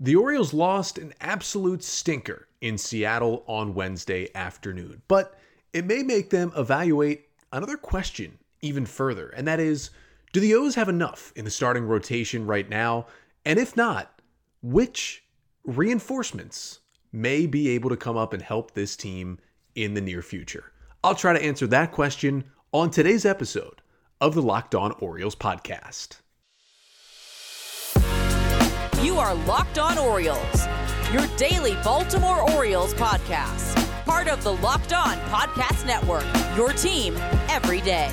The Orioles lost an absolute stinker in Seattle on Wednesday afternoon, but it may make them evaluate another question even further, and that is do the O's have enough in the starting rotation right now? And if not, which reinforcements may be able to come up and help this team in the near future? I'll try to answer that question on today's episode of the Locked On Orioles podcast. You are Locked On Orioles, your daily Baltimore Orioles podcast. Part of the Locked On Podcast Network, your team every day.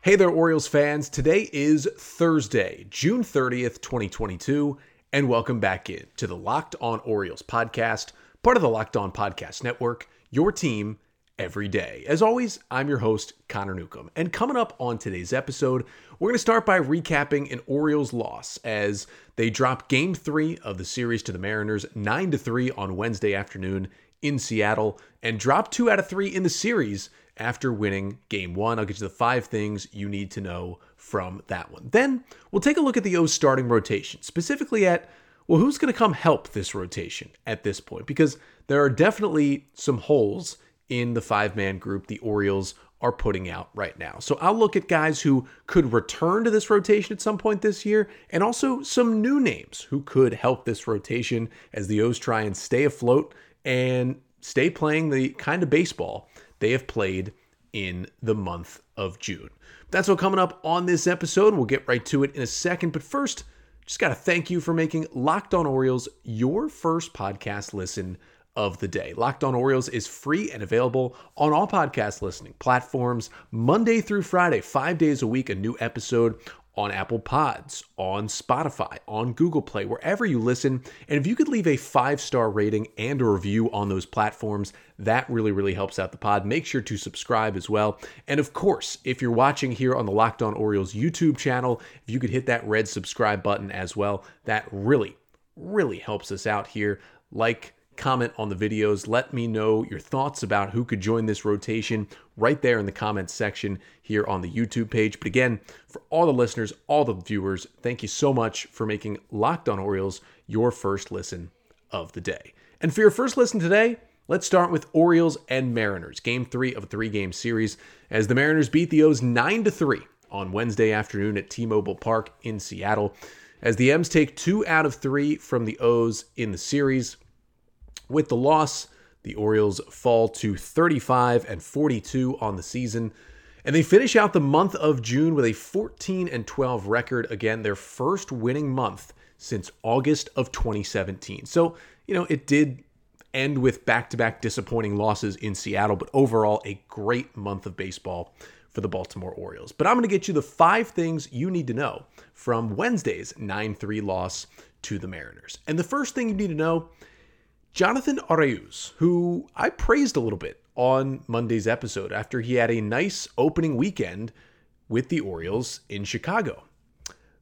Hey there, Orioles fans. Today is Thursday, June 30th, 2022, and welcome back in to the Locked On Orioles podcast, part of the Locked On Podcast Network, your team every day. As always, I'm your host, Connor Newcomb. And coming up on today's episode, we're going to start by recapping an Orioles loss as they dropped game three of the series to the Mariners 9 to 3 on Wednesday afternoon in Seattle and dropped two out of three in the series after winning game one. I'll get you the five things you need to know from that one. Then we'll take a look at the O's starting rotation, specifically at well, who's going to come help this rotation at this point? Because there are definitely some holes in the five man group the Orioles are putting out right now. So I'll look at guys who could return to this rotation at some point this year and also some new names who could help this rotation as the O's try and stay afloat and stay playing the kind of baseball they have played in the month of June. That's what coming up on this episode. We'll get right to it in a second, but first, just got to thank you for making Locked On Orioles your first podcast listen of the day. Locked On Orioles is free and available on all podcast listening platforms Monday through Friday, five days a week, a new episode on Apple Pods, on Spotify, on Google Play, wherever you listen. And if you could leave a five star rating and a review on those platforms, that really, really helps out the pod. Make sure to subscribe as well. And of course, if you're watching here on the Locked On Orioles YouTube channel, if you could hit that red subscribe button as well, that really, really helps us out here. Like, comment on the videos. Let me know your thoughts about who could join this rotation right there in the comments section here on the YouTube page. But again, for all the listeners, all the viewers, thank you so much for making Locked On Orioles your first listen of the day. And for your first listen today, let's start with Orioles and Mariners, game three of a three game series, as the Mariners beat the O's 9 to 3 on Wednesday afternoon at T Mobile Park in Seattle. As the M's take two out of three from the O's in the series, with the loss, the Orioles fall to 35 and 42 on the season. And they finish out the month of June with a 14 and 12 record. Again, their first winning month since August of 2017. So, you know, it did end with back to back disappointing losses in Seattle, but overall, a great month of baseball for the Baltimore Orioles. But I'm going to get you the five things you need to know from Wednesday's 9 3 loss to the Mariners. And the first thing you need to know Jonathan Arauz, who I praised a little bit on Monday's episode after he had a nice opening weekend with the Orioles in Chicago,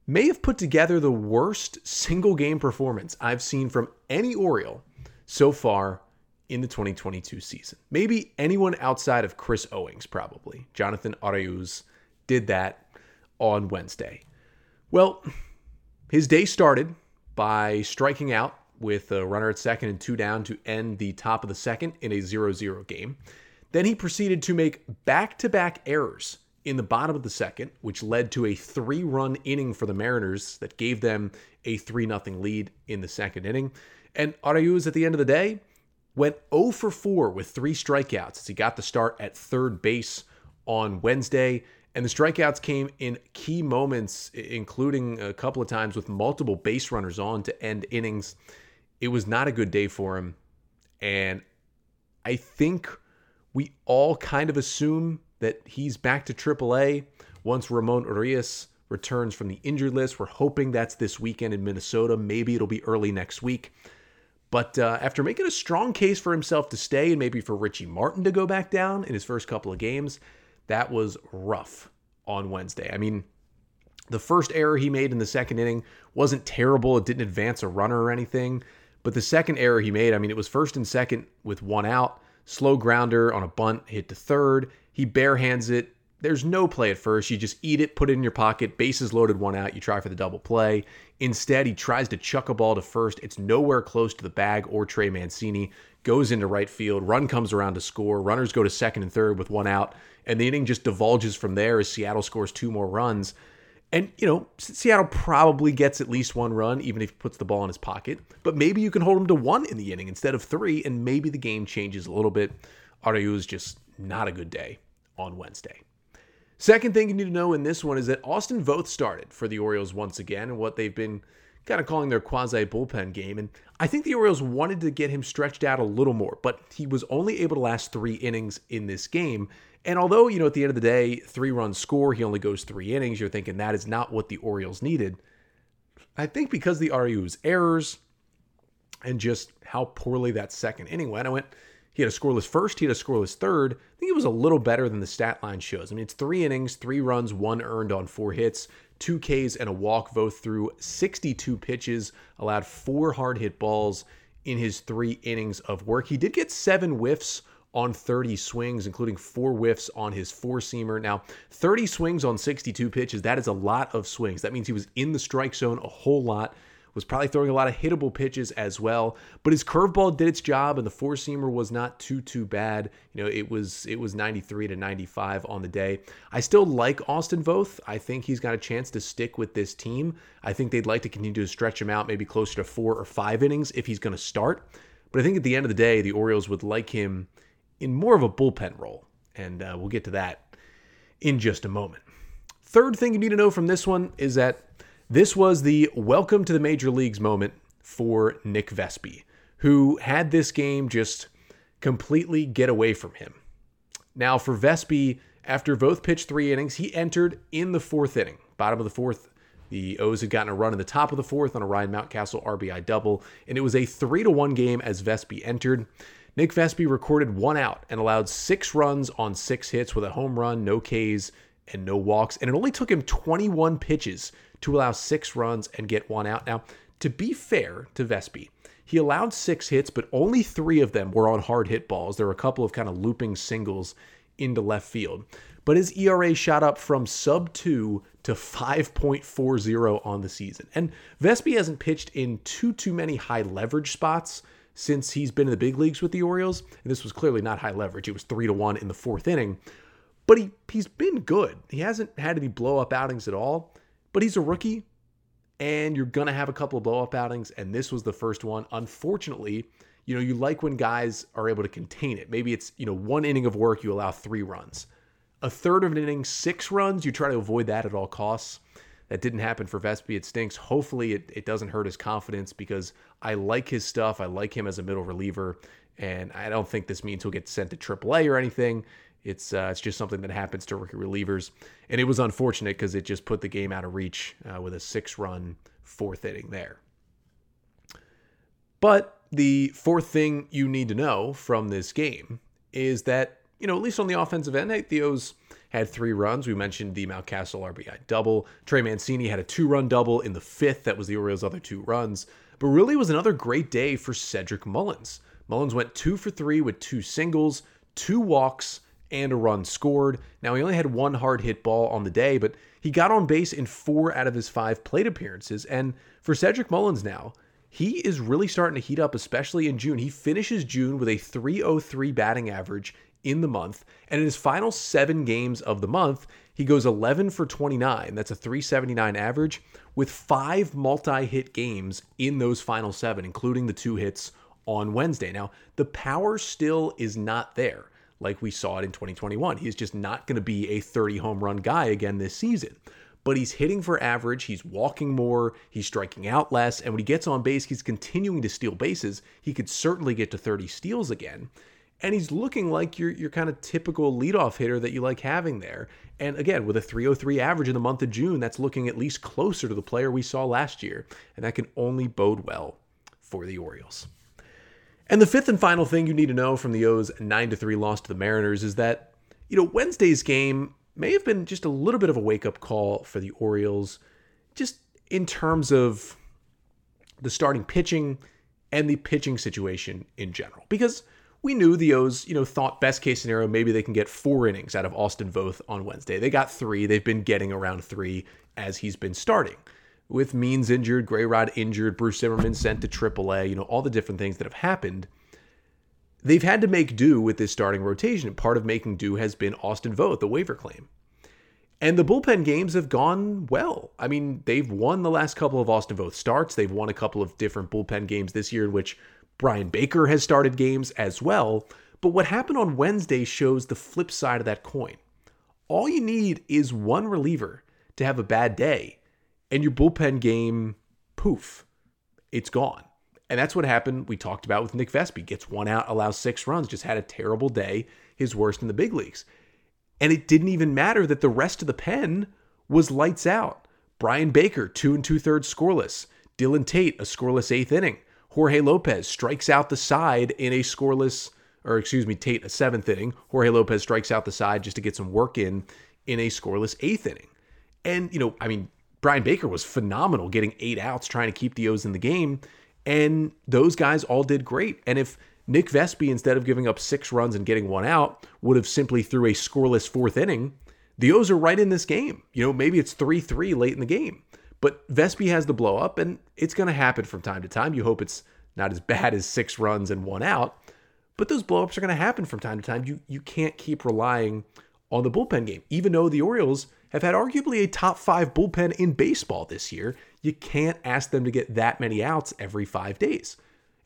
may have put together the worst single game performance I've seen from any Oriole so far in the 2022 season. Maybe anyone outside of Chris Owings, probably. Jonathan Arauz did that on Wednesday. Well, his day started by striking out with a runner at second and two down to end the top of the second in a 0 0 game. Then he proceeded to make back to back errors in the bottom of the second, which led to a three run inning for the Mariners that gave them a 3 0 lead in the second inning. And Arauz, at the end of the day, went 0 for 4 with three strikeouts as he got the start at third base on Wednesday. And the strikeouts came in key moments, including a couple of times with multiple base runners on to end innings it was not a good day for him. And I think we all kind of assume that he's back to AAA once Ramon Urias returns from the injured list. We're hoping that's this weekend in Minnesota. Maybe it'll be early next week. But uh, after making a strong case for himself to stay and maybe for Richie Martin to go back down in his first couple of games, that was rough on Wednesday. I mean, the first error he made in the second inning wasn't terrible. It didn't advance a runner or anything. But the second error he made, I mean, it was first and second with one out, slow grounder on a bunt, hit to third. He barehands it. There's no play at first. You just eat it, put it in your pocket, bases loaded, one out. You try for the double play. Instead, he tries to chuck a ball to first. It's nowhere close to the bag or Trey Mancini. Goes into right field. Run comes around to score. Runners go to second and third with one out. And the inning just divulges from there as Seattle scores two more runs. And, you know, Seattle probably gets at least one run, even if he puts the ball in his pocket. But maybe you can hold him to one in the inning instead of three, and maybe the game changes a little bit. Arauz is just not a good day on Wednesday. Second thing you need to know in this one is that Austin Voth started for the Orioles once again, and what they've been kind of calling their quasi bullpen game. And I think the Orioles wanted to get him stretched out a little more, but he was only able to last three innings in this game. And although, you know, at the end of the day, three runs score, he only goes three innings, you're thinking that is not what the Orioles needed. I think because the Arauz errors and just how poorly that second inning went, I went, he had a scoreless first, he had a scoreless third. I think it was a little better than the stat line shows. I mean, it's three innings, three runs, one earned on four hits, two Ks, and a walk. Voth through 62 pitches, allowed four hard hit balls in his three innings of work. He did get seven whiffs on 30 swings, including four whiffs on his four seamer. Now, 30 swings on 62 pitches, that is a lot of swings. That means he was in the strike zone a whole lot was probably throwing a lot of hittable pitches as well. But his curveball did its job, and the four seamer was not too too bad. You know, it was it was 93 to 95 on the day. I still like Austin Voth. I think he's got a chance to stick with this team. I think they'd like to continue to stretch him out, maybe closer to four or five innings if he's going to start. But I think at the end of the day, the Orioles would like him in more of a bullpen role, and uh, we'll get to that in just a moment. Third thing you need to know from this one is that this was the welcome to the major leagues moment for Nick Vespi, who had this game just completely get away from him. Now, for Vespi, after Voth pitched three innings, he entered in the fourth inning, bottom of the fourth. The O's had gotten a run in the top of the fourth on a Ryan Mountcastle RBI double, and it was a three to one game as Vespi entered. Nick Vespi recorded one out and allowed six runs on six hits with a home run, no Ks, and no walks. And it only took him 21 pitches to allow six runs and get one out. Now, to be fair to Vespi, he allowed six hits, but only three of them were on hard hit balls. There were a couple of kind of looping singles into left field. But his ERA shot up from sub 2 to 5.40 on the season. And Vespi hasn't pitched in too too many high leverage spots since he's been in the big leagues with the Orioles. And this was clearly not high leverage. It was 3 to 1 in the fourth inning. But he he's been good. He hasn't had any blow up outings at all. But he's a rookie, and you're to have a couple of blow up outings, and this was the first one. Unfortunately, you know, you like when guys are able to contain it. Maybe it's, you know, one inning of work, you allow three runs. A third of an inning, six runs, you try to avoid that at all costs. That didn't happen for Vespi. It stinks. Hopefully, it, it doesn't hurt his confidence because I like his stuff. I like him as a middle reliever. And I don't think this means he'll get sent to AAA or anything. It's uh, it's just something that happens to rookie relievers, and it was unfortunate because it just put the game out of reach uh, with a six-run fourth inning there. But the fourth thing you need to know from this game is that you know at least on the offensive end, the O's had three runs. We mentioned the Mountcastle RBI double. Trey Mancini had a two-run double in the fifth. That was the Orioles' other two runs. But really, was another great day for Cedric Mullins. Mullins went two for three with two singles, two walks, and a run scored. Now, he only had one hard hit ball on the day, but he got on base in four out of his five plate appearances. And for Cedric Mullins now, he is really starting to heat up, especially in June. He finishes June with a 303 batting average in the month. And in his final seven games of the month, he goes 11 for 29. That's a 379 average with five multi hit games in those final seven, including the two hits on Wednesday. Now, the power still is not there like we saw it in 2021. He's just not going to be a 30 home run guy again this season. But he's hitting for average, he's walking more, he's striking out less, and when he gets on base, he's continuing to steal bases. He could certainly get to 30 steals again. And he's looking like your, your kind of typical leadoff hitter that you like having there. And again, with a 303 average in the month of June, that's looking at least closer to the player we saw last year. And that can only bode well for the Orioles. And the fifth and final thing you need to know from the O's 9 3 loss to the Mariners is that, you know, Wednesday's game may have been just a little bit of a wake up call for the Orioles, just in terms of the starting pitching and the pitching situation in general. Because we knew the O's, you know, thought best case scenario, maybe they can get four innings out of Austin Voth on Wednesday. They got three. They've been getting around three as he's been starting. with Means injured, Grayrod injured, Bruce Zimmermann sent to AAA, you know, all the different things that have happened. They've had to make do with this starting rotation. Part of making do has been Austin Voth, the waiver claim. And the bullpen games have gone well. I mean, they've won the last couple of Austin Voth starts. They've won a couple of different bullpen games this year in which Bryan Baker has started games as well. But what happened on Wednesday shows the flip side of that coin. All you need is one reliever to have a bad day, and your bullpen game, poof, it's gone. And that's what happened. We talked about with Nick Vespi. Gets one out, allows six runs, just had a terrible day, his worst in the big leagues. And it didn't even matter that the rest of the pen was lights out. Bryan Baker, two and two thirds scoreless. Dylan Tate, a scoreless eighth inning. Jorge Lopez strikes out the side in a scoreless, or excuse me, Tate, a seventh inning. Jorge Lopez strikes out the side just to get some work in in a scoreless eighth inning. And, you know, I mean, Bryan Baker was phenomenal getting eight outs trying to keep the O's in the game. And those guys all did great. And if Nick Vespi, instead of giving up six runs and getting one out, would have simply threw a scoreless fourth inning, the O's are right in this game. You know, maybe it's 3 3 late in the game. But Vespi has the blow up, and it's going to happen from time to time. You hope it's not as bad as six runs and one out, but those blowups are going to happen from time to time. You you can't keep relying on the bullpen game, even though the Orioles have had arguably a top five bullpen in baseball this year. You can't ask them to get that many outs every five days.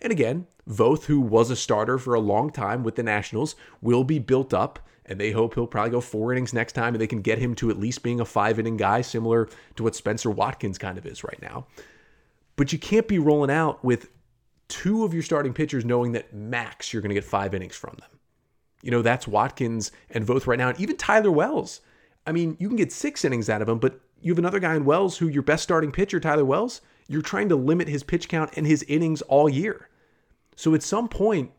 And again, Voth, who was a starter for a long time with the Nationals, will be built up, and they hope he'll probably go four innings next time, and they can get him to at least being a five inning guy, similar to what Spencer Watkins kind of is right now. But you can't be rolling out with two of your starting pitchers knowing that max you're going to get five innings from them. You know, that's Watkins and Voth right now, and even Tyler Wells. I mean, you can get six innings out of him, but you have another guy in Wells who your best starting pitcher, Tyler Wells, you're trying to limit his pitch count and his innings all year. So at some point,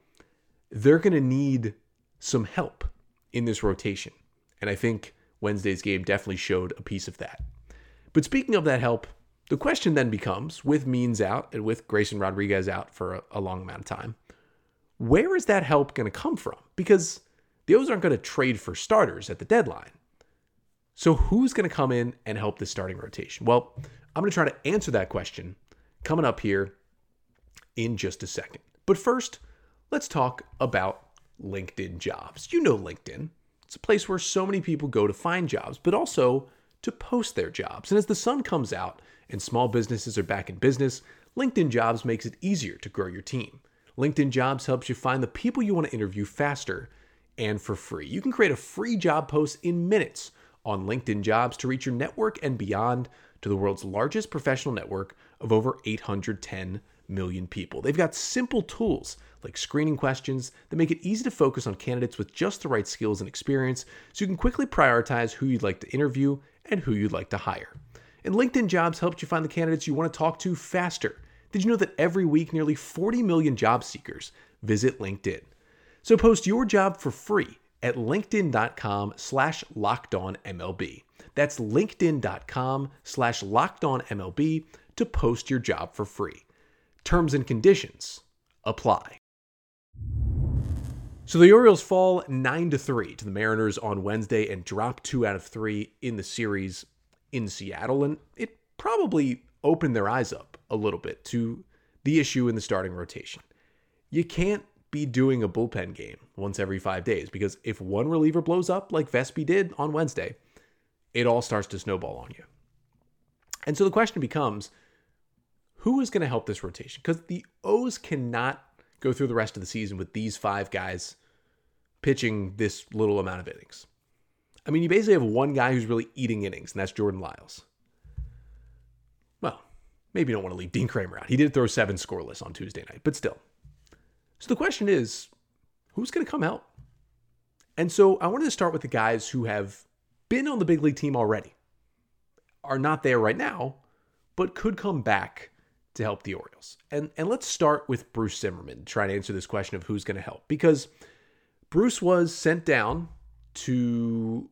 they're going to need some help in this rotation. And I think Wednesday's game definitely showed a piece of that. But speaking of that help, the question then becomes with Means out and with Grayson Rodriguez out for a, a long amount of time, where is that help going to come from? Because the O's aren't going to trade for starters at the deadline. So who's going to come in and help this starting rotation? Well, I'm going to try to answer that question coming up here in just a second. But first, let's talk about LinkedIn jobs. You know LinkedIn. It's a place where so many people go to find jobs, but also to post their jobs. And as the sun comes out and small businesses are back in business, LinkedIn Jobs makes it easier to grow your team. LinkedIn Jobs helps you find the people you want to interview faster and for free. You can create a free job post in minutes on LinkedIn Jobs to reach your network and beyond to the world's largest professional network of over 810 million people. They've got simple tools like screening questions that make it easy to focus on candidates with just the right skills and experience so you can quickly prioritize who you'd like to interview and who you'd like to hire. And LinkedIn Jobs helps you find the candidates you want to talk to faster. Did you know that every week nearly 40 million job seekers visit LinkedIn? So post your job for free at linkedin.com slash lockedonmlb. That's linkedin.com slash lockedonmlb to post your job for free. Terms and conditions apply. So the Orioles fall 9 to 3 to the Mariners on Wednesday and drop 2 out of 3 in the series in Seattle and it probably opened their eyes up a little bit to the issue in the starting rotation. You can't be doing a bullpen game once every 5 days because if one reliever blows up like Vespi did on Wednesday, it all starts to snowball on you. And so the question becomes who is going to help this rotation? Because the O's cannot go through the rest of the season with these five guys pitching this little amount of innings. I mean, you basically have one guy who's really eating innings, and that's Jordan Lyles. Well, maybe you don't want to leave Dean Kremer out. He did throw seven scoreless on Tuesday night, but still. So the question is who's going to come help? And so I wanted to start with the guys who have been on the big league team already, are not there right now, but could come back to help the Orioles. And and let's start with Bruce Zimmermann, trying to answer this question of who's going to help because Bruce was sent down to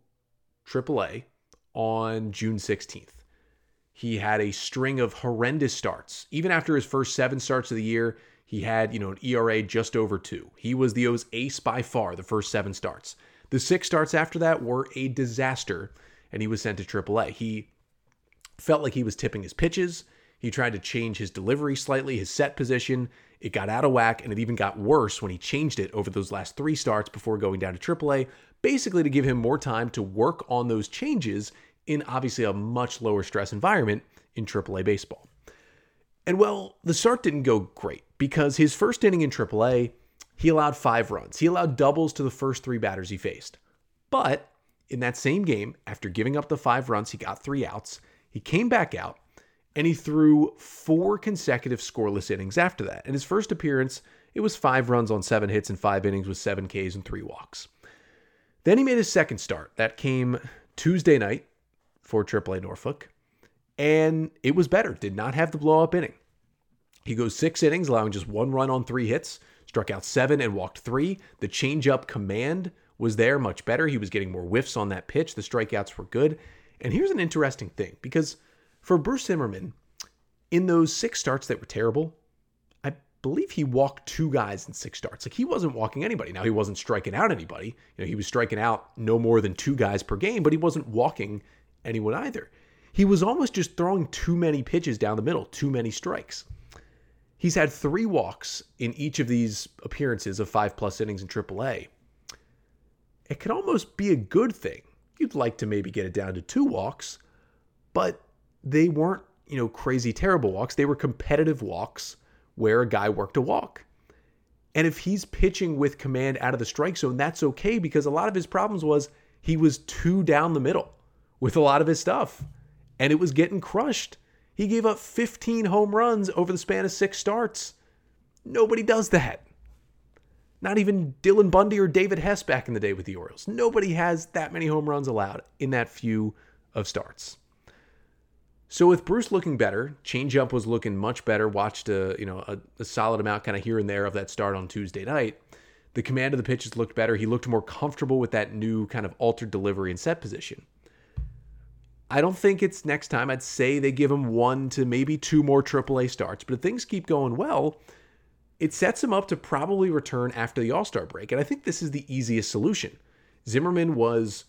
AAA on June 16th. He had a string of horrendous starts. Even after his first 7 starts of the year, he had, you know, an ERA just over 2. He was the O's ace by far the first 7 starts. The 6 starts after that were a disaster and he was sent to AAA. He Felt like he was tipping his pitches. He tried to change his delivery slightly, his set position. It got out of whack, and it even got worse when he changed it over those last three starts before going down to AAA, basically to give him more time to work on those changes in obviously a much lower stress environment in AAA baseball. And well, the start didn't go great because his first inning in AAA, he allowed five runs. He allowed doubles to the first three batters he faced. But in that same game, after giving up the five runs, he got three outs. He came back out and he threw four consecutive scoreless innings after that. In his first appearance, it was five runs on seven hits and five innings with seven Ks and three walks. Then he made his second start. That came Tuesday night for AAA Norfolk, and it was better. Did not have the blow up inning. He goes six innings, allowing just one run on three hits, struck out seven and walked three. The changeup command was there much better. He was getting more whiffs on that pitch. The strikeouts were good. And here's an interesting thing because for Bruce Zimmermann, in those six starts that were terrible, I believe he walked two guys in six starts. Like he wasn't walking anybody. Now he wasn't striking out anybody. You know, he was striking out no more than two guys per game, but he wasn't walking anyone either. He was almost just throwing too many pitches down the middle, too many strikes. He's had three walks in each of these appearances of five plus innings in AAA. It could almost be a good thing. You'd like to maybe get it down to two walks, but they weren't, you know, crazy terrible walks. They were competitive walks where a guy worked a walk. And if he's pitching with command out of the strike zone, that's okay because a lot of his problems was he was too down the middle with a lot of his stuff and it was getting crushed. He gave up 15 home runs over the span of six starts. Nobody does that. Not even Dylan Bundy or David Hess back in the day with the Orioles. Nobody has that many home runs allowed in that few of starts. So with Bruce looking better, changeup was looking much better. Watched a you know a, a solid amount kind of here and there of that start on Tuesday night. The command of the pitches looked better. He looked more comfortable with that new kind of altered delivery and set position. I don't think it's next time. I'd say they give him one to maybe two more AAA starts. But if things keep going well, it sets him up to probably return after the All Star break. And I think this is the easiest solution. Zimmermann was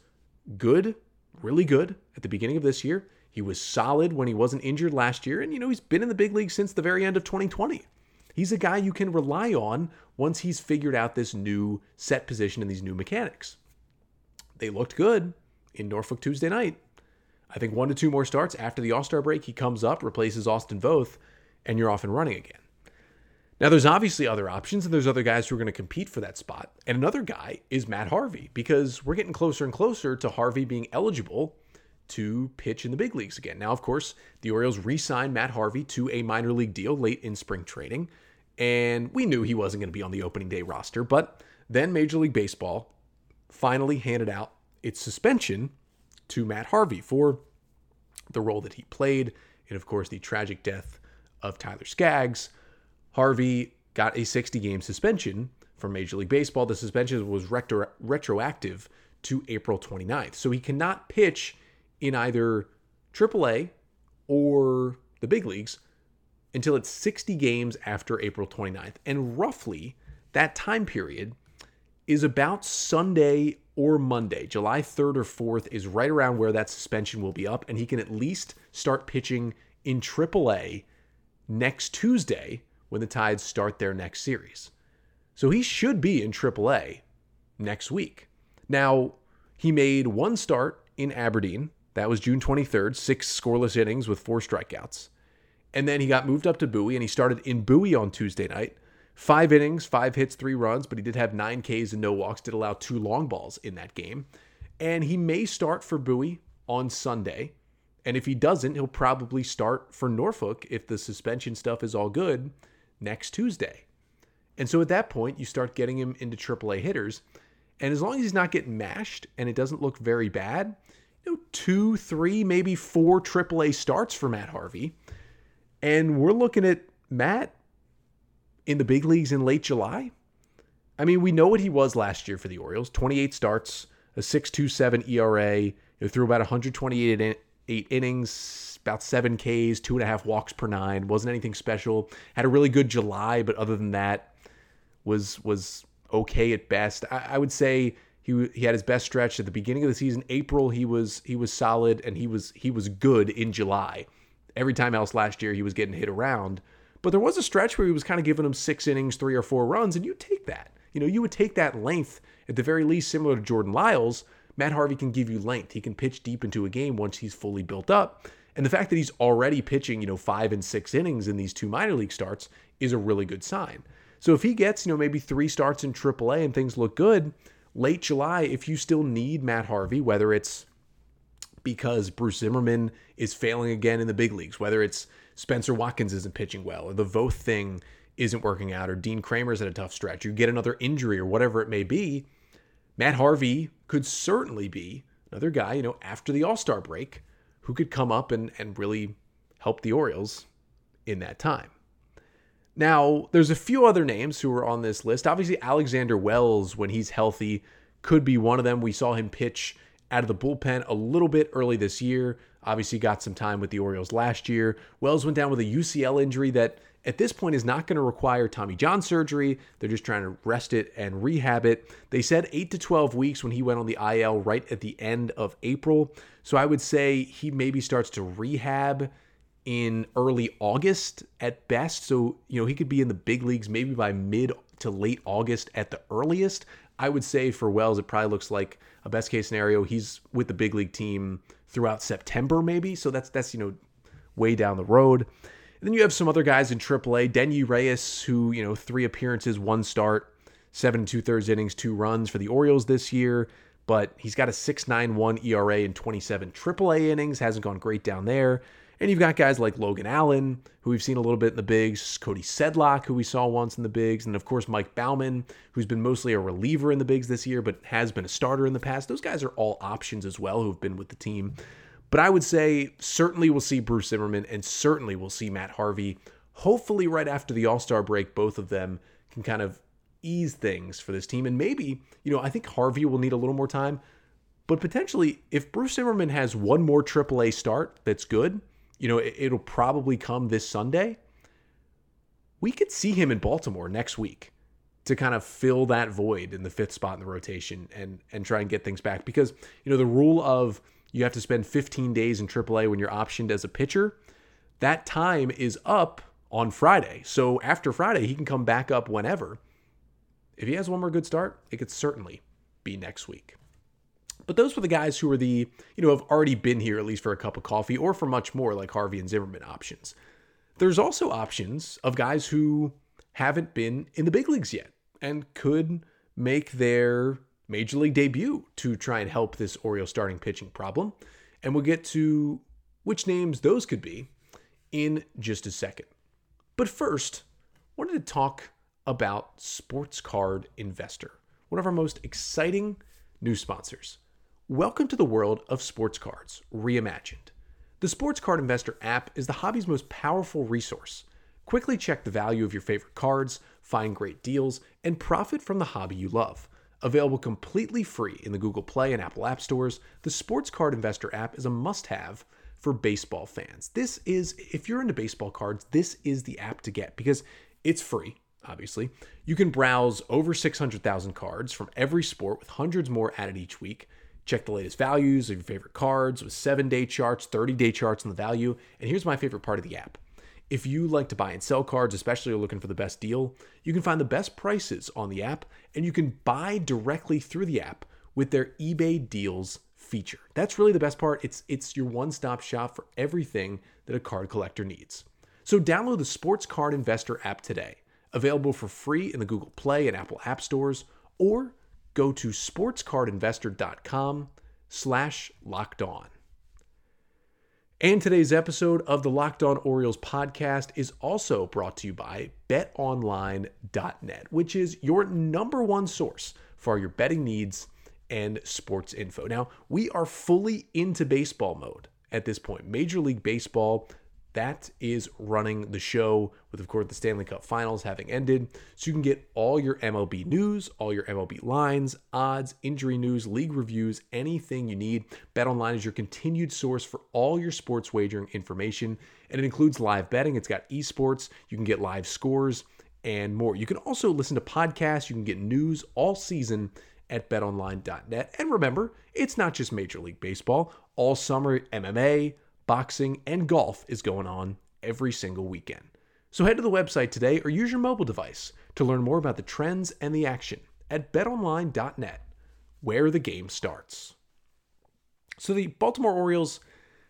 good, really good at the beginning of this year. He was solid when he wasn't injured last year, and you know, he's been in the big league since the very end of 2020. He's a guy you can rely on once he's figured out this new set position and these new mechanics. They looked good in Norfolk Tuesday night. I think one to two more starts after the All Star break, he comes up, replaces Austin Voth, and you're off and running again. Now, there's obviously other options, and there's other guys who are going to compete for that spot. And another guy is Matt Harvey, because we're getting closer and closer to Harvey being eligible to pitch in the big leagues again. Now, of course, the Orioles re signed Matt Harvey to a minor league deal late in spring training, and we knew he wasn't going to be on the opening day roster. But then Major League Baseball finally handed out its suspension to Matt Harvey for the role that he played, and of course, the tragic death of Tyler Skaggs. Harvey got a 60 game suspension from Major League Baseball. The suspension was retro- retroactive to April 29th. So he cannot pitch in either AAA or the big leagues until it's 60 games after April 29th. And roughly that time period is about Sunday or Monday. July 3rd or 4th is right around where that suspension will be up, and he can at least start pitching in AAA next Tuesday when the Tides start their next series. So he should be in AAA next week. Now, he made one start in Aberdeen that was June 23rd, six scoreless innings with four strikeouts. And then he got moved up to Bowie and he started in Bowie on Tuesday night. Five innings, five hits, three runs, but he did have nine Ks and no walks, did allow two long balls in that game. And he may start for Bowie on Sunday. And if he doesn't, he'll probably start for Norfolk if the suspension stuff is all good next Tuesday. And so at that point, you start getting him into AAA hitters. And as long as he's not getting mashed and it doesn't look very bad, you know, two, three, maybe four AAA starts for Matt Harvey. And we're looking at Matt in the big leagues in late July. I mean, we know what he was last year for the Orioles 28 starts, a 6.27 ERA, you know, threw about 128 in, eight innings, about seven Ks, two and a half walks per nine. Wasn't anything special. Had a really good July, but other than that, was was okay at best. I, I would say He, he had his best stretch at the beginning of the season. April he was he was solid and he was he was good in July. Every time else last year he was getting hit around, but there was a stretch where he was kind of giving him six innings, three or four runs, and you take that. You know, you would take that length at the very least, similar to Jordan Lyles. Matt Harvey can give you length. He can pitch deep into a game once he's fully built up. And the fact that he's already pitching, you know, five and six innings in these two minor league starts is a really good sign. So if he gets, you know, maybe three starts in AAA and things look good, late July, if you still need Matt Harvey, whether it's because Bruce Zimmermann is failing again in the big leagues, whether it's Spencer Watkins isn't pitching well, or the Voth thing isn't working out, or Dean Kremer's at a tough stretch, you get another injury or whatever it may be, Matt Harvey could certainly be another guy, you know, after the All Star break who could come up and, and really help the Orioles in that time. Now, there's a few other names who are on this list. Obviously, Alexander Wells, when he's healthy, could be one of them. We saw him pitch out of the bullpen a little bit early this year. Obviously, got some time with the Orioles last year. Wells went down with a UCL injury that at this point is not going to require Tommy John surgery. They're just trying to rest it and rehab it. They said 8 to 12 weeks when he went on the IL right at the end of April. So I would say he maybe starts to rehab in early August at best. So, you know, he could be in the big leagues maybe by mid to late August at the earliest. I would say for Wells, it probably looks like a best case scenario. He's with the big league team throughout September, maybe. So that's that's you know way down the road. And then you have some other guys in AAA, Denyi Reyes, who you know three appearances, one start, seven and two thirds innings, two runs for the Orioles this year. But he's got a 6.91 ERA in 27 AAA innings. Hasn't gone great down there. And you've got guys like Logan Allen, who we've seen a little bit in the bigs, Cody Sedlock, who we saw once in the bigs, and of course Mike Baumann, who's been mostly a reliever in the bigs this year, but has been a starter in the past. Those guys are all options as well who've been with the team. But I would say certainly we'll see Bruce Zimmermann and certainly we'll see Matt Harvey. Hopefully, right after the All Star break, both of them can kind of ease things for this team. And maybe, you know, I think Harvey will need a little more time. But potentially, if Bruce Zimmermann has one more AAA start that's good, you know, it, will probably come this Sunday. We could see him in Baltimore next week to kind of fill that void in the fifth spot in the rotation and and try and get things back because you know the rule of you have to spend 15 days in AAA when you're optioned as a pitcher. That time is up on Friday. So after Friday, he can come back up whenever. If he has one more good start, it could certainly be next week. But those were the guys who are the, you know, have already been here at least for a cup of coffee or for much more, like Harvey and Zimmermann options. There's also options of guys who haven't been in the big leagues yet and could make their major league debut to try and help this Orioles starting pitching problem. And we'll get to which names those could be in just a second. But first, I wanted to talk about Sports Card Investor, one of our most exciting new sponsors. Welcome to the world of sports cards, reimagined. The Sports Card Investor app is the hobby's most powerful resource. Quickly check the value of your favorite cards, find great deals, and profit from the hobby you love. Available completely free in the Google Play and Apple App Stores, the Sports Card Investor app is a must have for baseball fans. This is, if you're into baseball cards, this is the app to get because it's free, obviously. You can browse over 600,000 cards from every sport with hundreds more added each week. Check the latest values of your favorite cards with seven day charts, 30 day charts on the value. And here's my favorite part of the app. If you like to buy and sell cards, especially you're looking for the best deal, you can find the best prices on the app and you can buy directly through the app with their eBay deals feature. That's really the best part. It's it's your one-stop shop for everything that a card collector needs. So download the Sports Card Investor app today. Available for free in the Google Play and Apple App Stores or go to sportscardinvestor.com slash locked on. And today's episode of the Locked On Orioles podcast is also brought to you by betonline.net, which is your number one source for your betting needs and sports info. Now, we are fully into baseball mode at this point. Major League Baseball that is running the show with, of course, the Stanley Cup finals having ended. So you can get all your MLB news, all your MLB lines, odds, injury news, league reviews, anything you need. BetOnline is your continued source for all your sports wagering information, and it includes live betting. It's got esports, you can get live scores, and more. You can also listen to podcasts, you can get news all season at betonline.net. And remember, it's not just Major League Baseball. All summer, MMA, boxing, and golf is going on every single weekend. So head to the website today or use your mobile device to learn more about the trends and the action at betonline.net, where the game starts. So the Baltimore Orioles,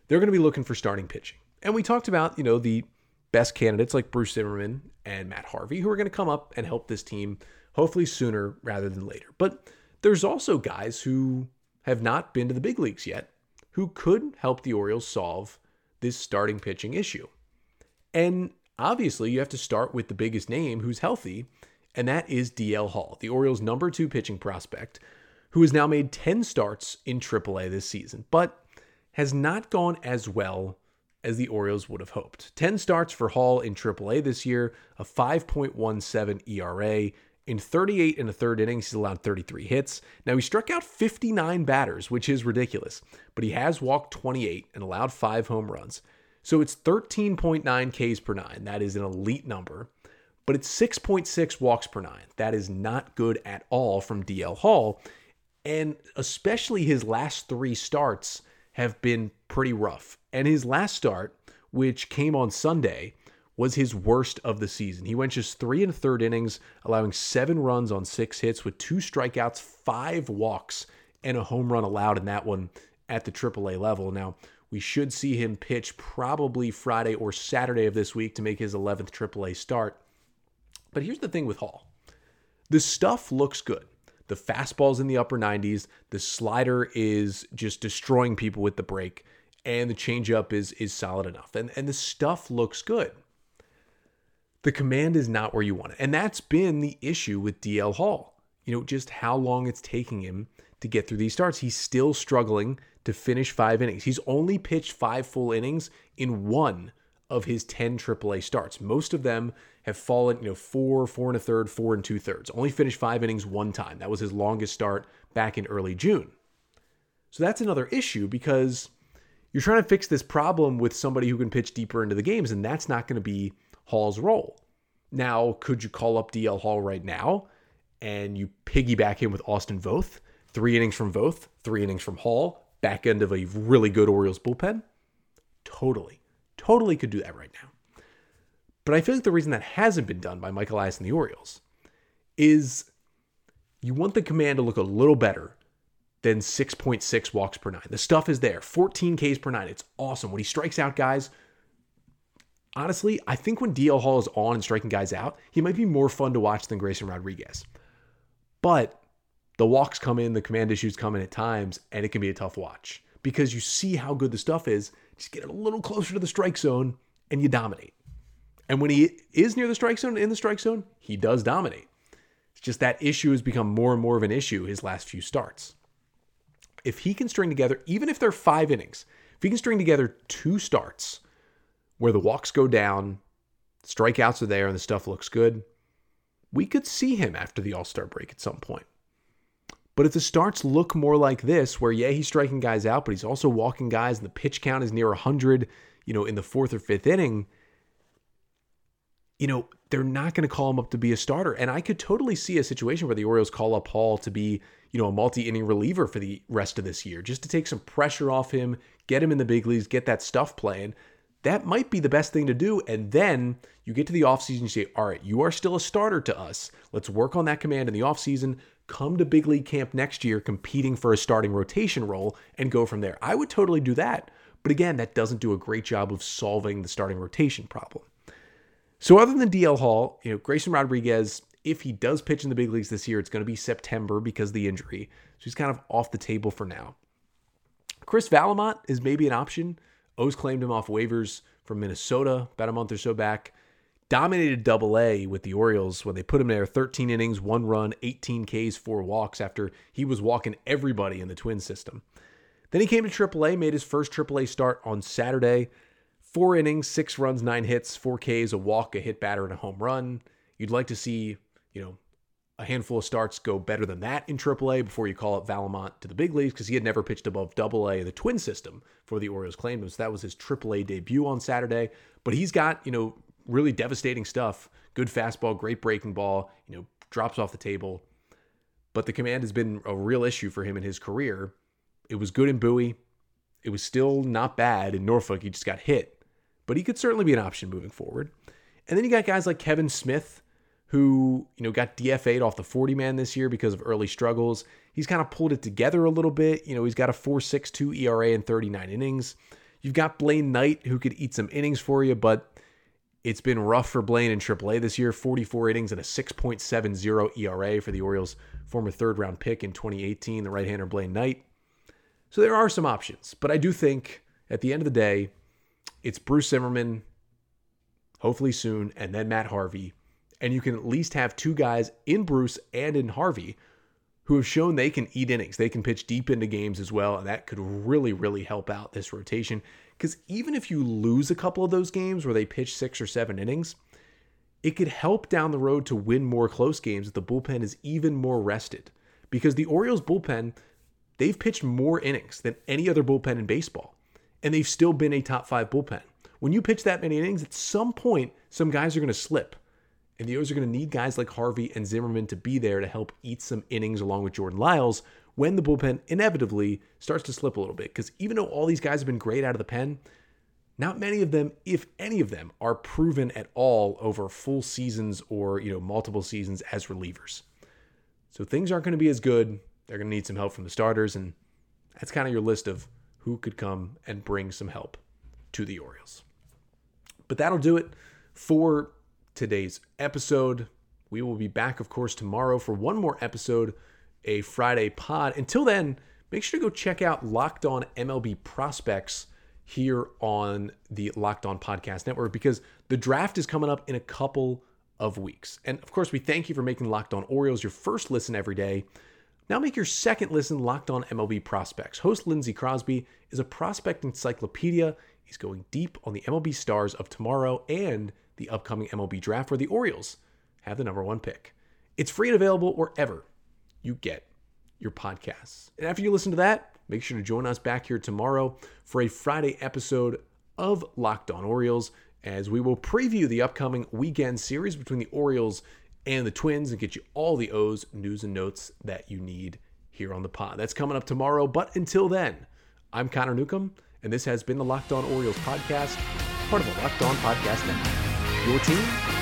they're going to be looking for starting pitching. And we talked about, you know, the best candidates like Bruce Zimmermann and Matt Harvey who are going to come up and help this team hopefully sooner rather than later. But there's also guys who have not been to the big leagues yet who could help the Orioles solve this starting pitching issue. And obviously, you have to start with the biggest name who's healthy, and that is DL Hall, the Orioles' number two pitching prospect, who has now made 10 starts in AAA this season, but has not gone as well as the Orioles would have hoped. 10 starts for Hall in AAA this year, a 5.17 ERA. In 38 and a third innings, he's allowed 33 hits. Now, he struck out 59 batters, which is ridiculous, but he has walked 28 and allowed five home runs. So it's 13.9 Ks per nine. That is an elite number, but it's 6.6 walks per nine. That is not good at all from DL Hall. And especially his last three starts have been pretty rough. And his last start, which came on Sunday, was his worst of the season. He went just three and third innings, allowing seven runs on six hits with two strikeouts, five walks, and a home run allowed in that one at the AAA level. Now, we should see him pitch probably Friday or Saturday of this week to make his 11th AAA start. But here's the thing with Hall the stuff looks good. The fastball's in the upper 90s. The slider is just destroying people with the break, and the changeup is is solid enough. And and the stuff looks good. The command is not where you want it, and that's been the issue with DL Hall. You know, just how long it's taking him to get through these starts. He's still struggling to finish five innings. He's only pitched five full innings in one of his 10 AAA starts. Most of them have fallen, you know, four, four and a third, four and two thirds. Only finished five innings one time. That was his longest start back in early June. So that's another issue because you're trying to fix this problem with somebody who can pitch deeper into the games, and that's not going to be Hall's role. Now, could you call up DL Hall right now and you piggyback him with Austin Voth? Three innings from Voth, three innings from Hall, back end of a really good Orioles bullpen? Totally. Totally could do that right now. But I feel like the reason that hasn't been done by Michael Elias and the Orioles is you want the command to look a little better than 6.6 walks per nine. The stuff is there, 14 Ks per nine. It's awesome. When he strikes out guys, honestly, I think when DL Hall is on and striking guys out, he might be more fun to watch than Grayson Rodriguez. But the walks come in, the command issues come in at times, and it can be a tough watch because you see how good the stuff is. Just get it a little closer to the strike zone and you dominate. And when he is near the strike zone, in the strike zone, he does dominate. It's just that issue has become more and more of an issue his last few starts. If he can string together, even if they're five innings, if he can string together two starts where the walks go down, strikeouts are there, and the stuff looks good, we could see him after the All Star break at some point. But if the starts look more like this, where yeah, he's striking guys out, but he's also walking guys, and the pitch count is near 100, you know, in the fourth or fifth inning, you know, they're not going to call him up to be a starter. And I could totally see a situation where the Orioles call up Hall to be, you know, a multi-inning reliever for the rest of this year, just to take some pressure off him, get him in the big leagues, get that stuff playing. That might be the best thing to do. And then you get to the offseason, you say, all right, you are still a starter to us. Let's work on that command in the offseason come to big league camp next year competing for a starting rotation role and go from there. I would totally do that. But again, that doesn't do a great job of solving the starting rotation problem. So other than DL Hall, you know, Grayson Rodriguez, if he does pitch in the big leagues this year, it's going to be September because of the injury. So he's kind of off the table for now. Chris Vallimont is maybe an option. O's claimed him off waivers from Minnesota about a month or so back dominated double A with the Orioles when they put him there 13 innings, one run, 18 Ks, four walks after he was walking everybody in the twin system. Then he came to AAA, made his first AAA start on Saturday. Four innings, six runs, nine hits, four Ks, a walk, a hit batter, and a home run. You'd like to see, you know, a handful of starts go better than that in AAA before you call up Vallimont to the big leagues because he had never pitched above Double A, in the twin system, for the Orioles claimed. So that was his AAA debut on Saturday. But he's got, you know, really devastating stuff. Good fastball, great breaking ball, you know, drops off the table. but the command has been a real issue for him in his career. It was good in Bowie. It was still not bad in Norfolk. He just got hit, but he could certainly be an option moving forward. And then you got guys like Kevin Smith, who you know got DFA'd off the 40 man this year because of early struggles. He's kind of pulled it together a little bit. You know, he's got a 4.62 ERA in 39 innings. You've got Blaine Knight who could eat some innings for you, but it's been rough for Blaine in AAA this year. 44 innings and a 6.70 ERA for the Orioles' former third round pick in 2018, the right hander Blaine Knight. So there are some options, but I do think at the end of the day, it's Bruce Zimmermann, hopefully soon, and then Matt Harvey. And you can at least have two guys in Bruce and in Harvey who have shown they can eat innings. They can pitch deep into games as well. And that could really, really help out this rotation. Because even if you lose a couple of those games where they pitch six or seven innings, it could help down the road to win more close games if the bullpen is even more rested. Because the Orioles bullpen, they've pitched more innings than any other bullpen in baseball. And they've still been a top five bullpen. When you pitch that many innings, at some point, some guys are going to slip. And the O's are going to need guys like Harvey and Zimmermann to be there to help eat some innings along with Jordan Lyles when the bullpen inevitably starts to slip a little bit. Because even though all these guys have been great out of the pen, not many of them, if any of them, are proven at all over full seasons or you know multiple seasons as relievers. So things aren't going to be as good. They're going to need some help from the starters, and that's kind of your list of who could come and bring some help to the Orioles. But that'll do it for today's episode. We will be back, of course, tomorrow for one more episode, a Friday pod. Until then, make sure to go check out Locked On MLB Prospects here on the Locked On Podcast Network because the draft is coming up in a couple of weeks. And of course, we thank you for making Locked On Orioles your first listen every day. Now make your second listen Locked On MLB Prospects. Host Lindsey Crosby is a prospect encyclopedia. He's going deep on the MLB stars of tomorrow and the upcoming MLB draft where the Orioles have the number one pick. It's free and available wherever you get your podcasts. And after you listen to that, make sure to join us back here tomorrow for a Friday episode of Locked On Orioles as we will preview the upcoming weekend series between the Orioles and the Twins and get you all the O's news and notes that you need here on the pod. That's coming up tomorrow. But until then, I'm Connor Newcomb, and this has been the Locked On Orioles podcast, part of the Locked On Podcast Network your team every day.